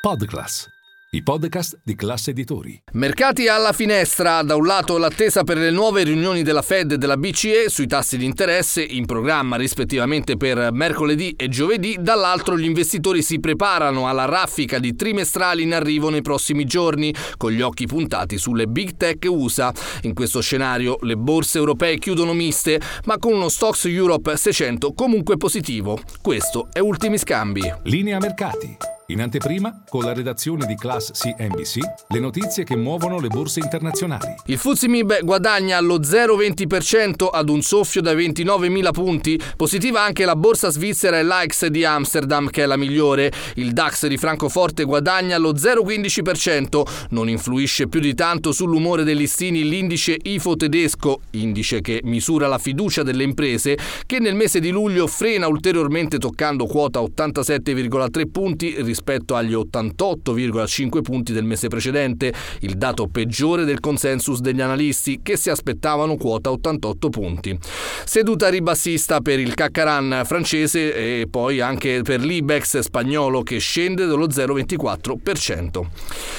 Podclass, i podcast di classe editori. Mercati alla finestra, da un lato l'attesa per le nuove riunioni della Fed e della BCE sui tassi di interesse in programma rispettivamente per mercoledì e giovedì, dall'altro gli investitori si preparano alla raffica di trimestrali in arrivo nei prossimi giorni, con gli occhi puntati sulle big tech USA. In questo scenario le borse europee chiudono miste, ma con uno Stocks Europe 600 comunque positivo. Questo è Ultimi Scambi. Linea mercati. In anteprima, con la redazione di Class CNBC, le notizie che muovono le borse internazionali. Il Fuzzi guadagna lo 0,20% ad un soffio da 29.000 punti. Positiva anche la borsa svizzera e l'AX di Amsterdam, che è la migliore. Il DAX di Francoforte guadagna lo 0,15%. Non influisce più di tanto sull'umore dei listini l'indice IFO tedesco, indice che misura la fiducia delle imprese, che nel mese di luglio frena ulteriormente toccando quota 87,3 punti rispetto rispetto agli 88,5 punti del mese precedente, il dato peggiore del consensus degli analisti che si aspettavano quota 88 punti. Seduta ribassista per il Caccaran francese e poi anche per l'Ibex spagnolo che scende dello 0,24%.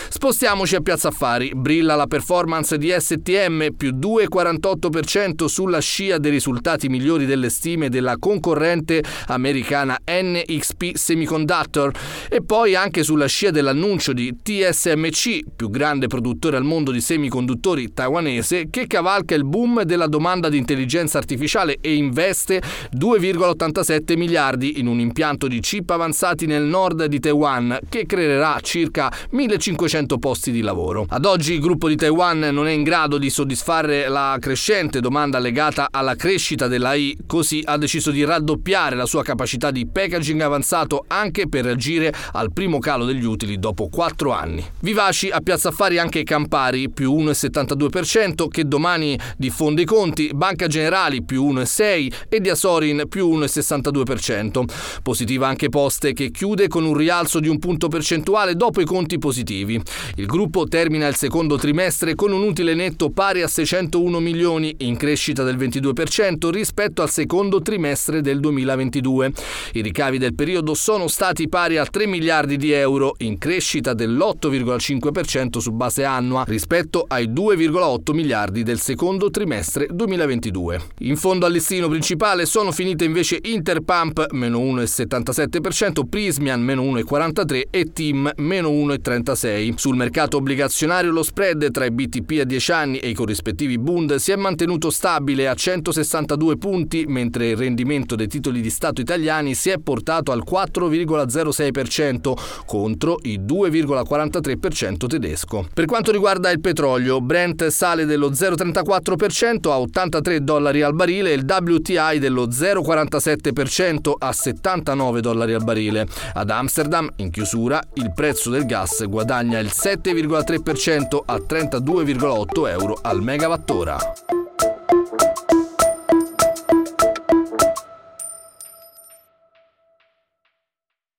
Spostiamoci a Piazza Affari, brilla la performance di STM più 2,48% sulla scia dei risultati migliori delle stime della concorrente americana NXP Semiconductor e poi anche sulla scia dell'annuncio di TSMC, più grande produttore al mondo di semiconduttori taiwanese, che cavalca il boom della domanda di intelligenza artificiale e investe 2,87 miliardi in un impianto di chip avanzati nel nord di Taiwan che creerà circa 1500 posti di lavoro. Ad oggi il gruppo di Taiwan non è in grado di soddisfare la crescente domanda legata alla crescita dell'AI, così ha deciso di raddoppiare la sua capacità di packaging avanzato anche per reagire al primo calo degli utili dopo 4 anni. Vivaci a Piazza Affari anche Campari più 1,72% che domani diffonde i conti, Banca Generali più 1,6% e Diasorin più 1,62%. Positiva anche Poste che chiude con un rialzo di un punto percentuale dopo i conti positivi. Il gruppo termina il secondo trimestre con un utile netto pari a 601 milioni in crescita del 22% rispetto al secondo trimestre del 2022. I ricavi del periodo sono stati pari a 3 miliardi miliardi di euro, in crescita dell'8,5% su base annua rispetto ai 2,8 miliardi del secondo trimestre 2022. In fondo al listino principale sono finite invece Interpump meno 1,77%, Prismian meno 1,43% e Team meno 1,36%. Sul mercato obbligazionario lo spread tra i BTP a 10 anni e i corrispettivi Bund si è mantenuto stabile a 162 punti, mentre il rendimento dei titoli di Stato italiani si è portato al 4,06% contro il 2,43% tedesco. Per quanto riguarda il petrolio, Brent sale dello 0,34% a 83 dollari al barile e il WTI dello 0,47% a 79 dollari al barile. Ad Amsterdam, in chiusura, il prezzo del gas guadagna il 7,3% a 32,8 euro al megawattora.